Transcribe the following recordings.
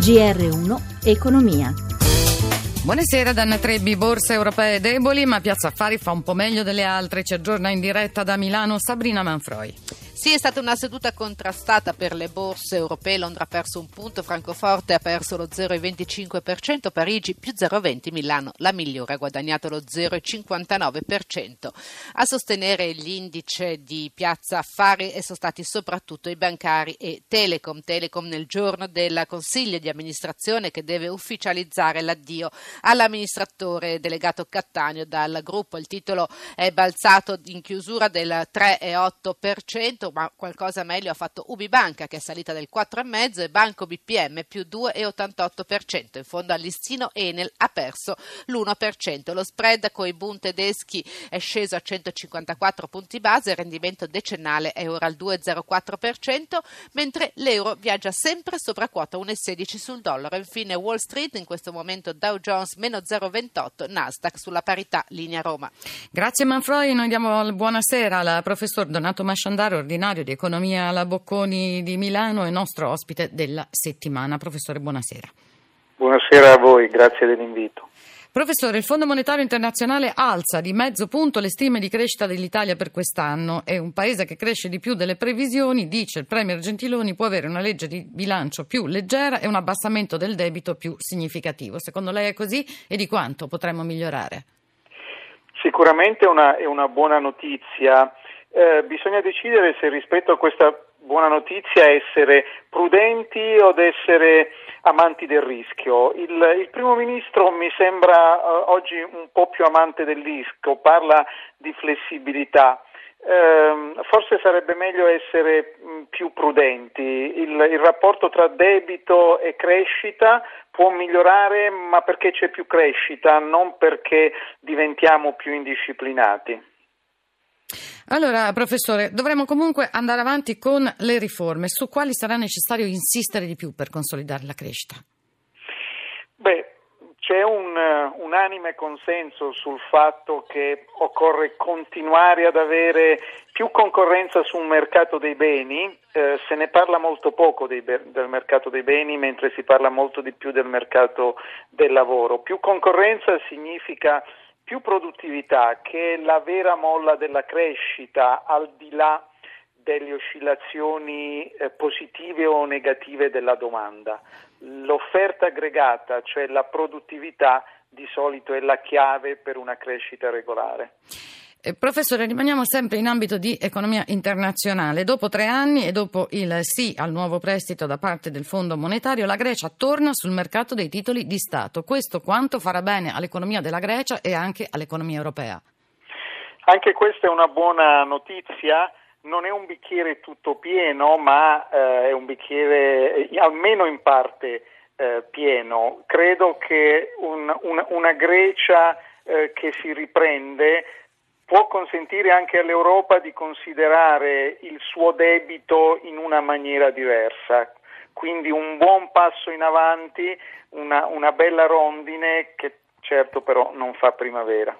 GR1 Economia. Buonasera Danna Trebbi, borse europee deboli ma Piazza Affari fa un po' meglio delle altre, ci aggiorna in diretta da Milano Sabrina Manfroi. Sì, è stata una seduta contrastata per le borse europee. Londra ha perso un punto, Francoforte ha perso lo 0,25%, Parigi più 0,20%, Milano la migliore ha guadagnato lo 0,59%. A sostenere l'indice di Piazza Affari sono stati soprattutto i bancari e Telecom. Telecom nel giorno del consiglio di amministrazione che deve ufficializzare l'addio all'amministratore delegato Cattaneo dal gruppo. Il titolo è balzato in chiusura del 3,8% ma qualcosa meglio ha fatto Ubibanca che è salita del 4,5% e Banco BPM più 2,88%. In fondo al Enel ha perso l'1%. Lo spread con i Bund tedeschi è sceso a 154 punti base, il rendimento decennale è ora al 2,04%, mentre l'euro viaggia sempre sopra quota 1,16 sul dollaro. Infine Wall Street, in questo momento Dow Jones meno 0,28, Nasdaq sulla parità linea Roma. Grazie Manfroi, noi diamo buonasera al professor Donato Masciandaro, ordinario seminario di economia alla Bocconi di Milano e nostro ospite della settimana. Professore, buonasera. Buonasera a voi, grazie dell'invito. Professore, il Fondo Monetario Internazionale alza di mezzo punto le stime di crescita dell'Italia per quest'anno. È un paese che cresce di più delle previsioni, dice il Premier Gentiloni, può avere una legge di bilancio più leggera e un abbassamento del debito più significativo. Secondo lei è così e di quanto potremmo migliorare? Sicuramente una, è una buona notizia. Eh, bisogna decidere se rispetto a questa buona notizia essere prudenti o essere amanti del rischio. Il, il primo ministro mi sembra eh, oggi un po' più amante del rischio, parla di flessibilità. Eh, forse sarebbe meglio essere mh, mm, più prudenti. Il, il rapporto tra debito e crescita può migliorare, ma perché c'è più crescita, non perché diventiamo più indisciplinati. Allora, professore, dovremmo comunque andare avanti con le riforme. Su quali sarà necessario insistere di più per consolidare la crescita? Beh, c'è un uh, unanime consenso sul fatto che occorre continuare ad avere più concorrenza sul mercato dei beni, eh, se ne parla molto poco dei, del mercato dei beni mentre si parla molto di più del mercato del lavoro. Più concorrenza significa più produttività, che è la vera molla della crescita al di là delle oscillazioni eh, positive o negative della domanda. L'offerta aggregata, cioè la produttività, di solito è la chiave per una crescita regolare. Eh, professore, rimaniamo sempre in ambito di economia internazionale. Dopo tre anni e dopo il sì al nuovo prestito da parte del Fondo Monetario, la Grecia torna sul mercato dei titoli di Stato. Questo quanto farà bene all'economia della Grecia e anche all'economia europea? Anche questa è una buona notizia. Non è un bicchiere tutto pieno, ma eh, è un bicchiere eh, almeno in parte eh, pieno. Credo che un, un, una Grecia eh, che si riprende può consentire anche all'Europa di considerare il suo debito in una maniera diversa. Quindi un buon passo in avanti, una, una bella rondine che certo però non fa primavera.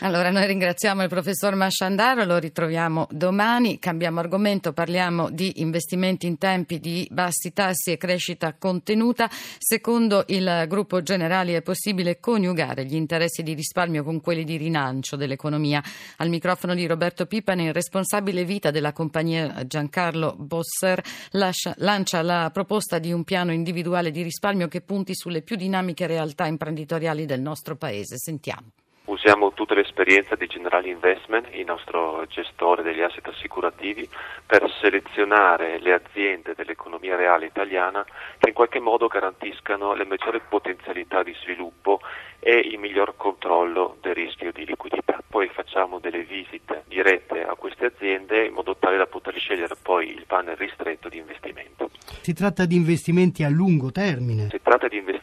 Allora noi ringraziamo il professor Masciandaro, lo ritroviamo domani, cambiamo argomento, parliamo di investimenti in tempi di bassi tassi e crescita contenuta. Secondo il gruppo Generali è possibile coniugare gli interessi di risparmio con quelli di rinancio dell'economia. Al microfono di Roberto Pipani, il responsabile vita della compagnia Giancarlo Bosser lascia, lancia la proposta di un piano individuale di risparmio che punti sulle più dinamiche realtà imprenditoriali del nostro paese. Sentiamo. Usiamo tutta l'esperienza di Generali Investment, il nostro gestore degli asset assicurativi, per selezionare le aziende dell'economia reale italiana che in qualche modo garantiscano le maggiori potenzialità di sviluppo e il miglior controllo del rischio di liquidità. Poi facciamo delle visite dirette a queste aziende in modo tale da poter scegliere poi il panel ristretto di investimento. Si tratta di investimenti a lungo termine. Si tratta di investimenti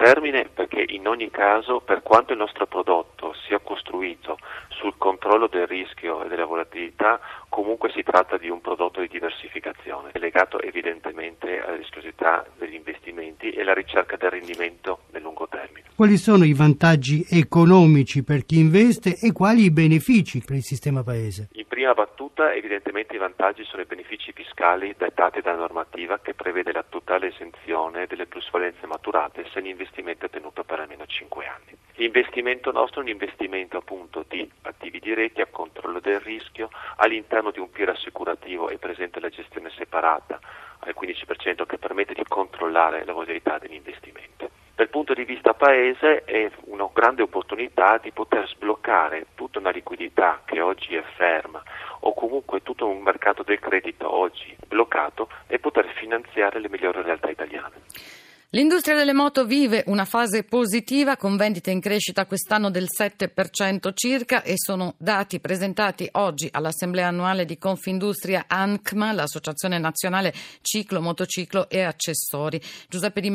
termine perché in ogni caso, per quanto il nostro prodotto sia costruito sul controllo del rischio e della volatilità, comunque si tratta di un prodotto di diversificazione, legato evidentemente alla rischiosità degli investimenti e alla ricerca del rendimento nel lungo termine. Quali sono i vantaggi economici per chi investe e quali i benefici per il sistema paese? In prima battuta evidentemente i vantaggi sono i benefici fiscali dettati dalla normativa che prevede la totale esenzione delle plusvalenze maturate se l'investimento è tenuto per almeno 5 anni. L'investimento nostro è un investimento appunto di attivi diretti a controllo del rischio, all'interno di un piano assicurativo è presente la gestione separata al 15% che permette di controllare la volatilità degli investimenti. Dal punto di vista paese è una grande opportunità di poter sbloccare tutta una liquidità che oggi è ferma o comunque tutto un mercato del credito oggi bloccato e poter finanziare le migliori realtà italiane. L'industria delle moto vive una fase positiva con vendite in crescita quest'anno del 7% circa e sono dati presentati oggi all'Assemblea annuale di Confindustria ANCMA, l'Associazione Nazionale Ciclo, Motociclo e Accessori. Giuseppe Di,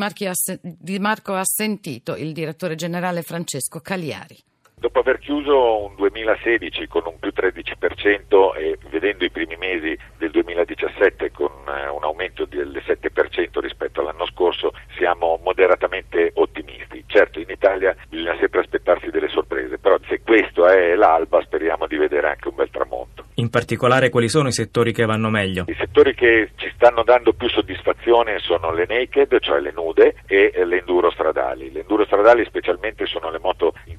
Di Marco ha sentito il direttore generale Francesco Cagliari. Dopo aver chiuso un 2016 con un più 13% e vedendo i primi mesi del 2017 con eh, un aumento del 7% rispetto all'anno scorso, siamo moderatamente ottimisti. Certo, in Italia bisogna sempre aspettarsi delle sorprese, però se questo è l'alba speriamo di vedere anche un bel tramonto. In particolare quali sono i settori che vanno meglio? I settori che ci stanno dando più soddisfazione sono le naked, cioè le nude, e le enduro stradali. Le enduro stradali specialmente sono le moto in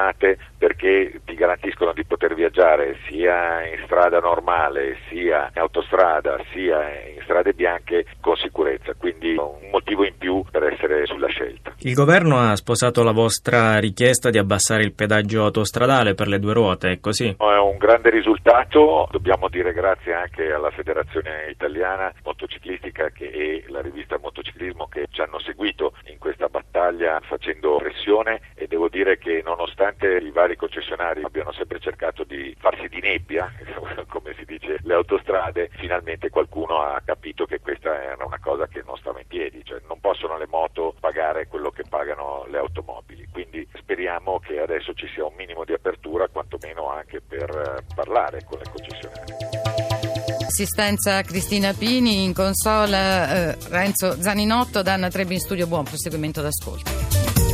gettonate perché ti garantiscono di poter viaggiare sia in strada normale, sia in autostrada, sia in strade bianche con sicurezza, quindi un motivo in più per essere sulla scelta. Il governo ha sposato la vostra richiesta di abbassare il pedaggio autostradale per le due ruote, è così? È un grande risultato, dobbiamo dire grazie anche alla Federazione Italiana Motociclistica e la rivista Motociclismo che ci hanno seguito in questa battaglia facendo pressione e devo dire che nonostante i vari concessionari abbiano sempre cercato di farsi di nebbia, come si dice, le autostrade, finalmente qualcuno ha capito che questa era una cosa che non stava in piedi, cioè non possono le moto pagare quello che pagano le automobili, quindi speriamo che adesso ci sia un minimo di apertura quantomeno anche per eh, parlare con le concessionarie. Assistenza Cristina Pini in console, eh, Renzo Zaninotto, Danna Trebbi in studio, buon proseguimento d'ascolto.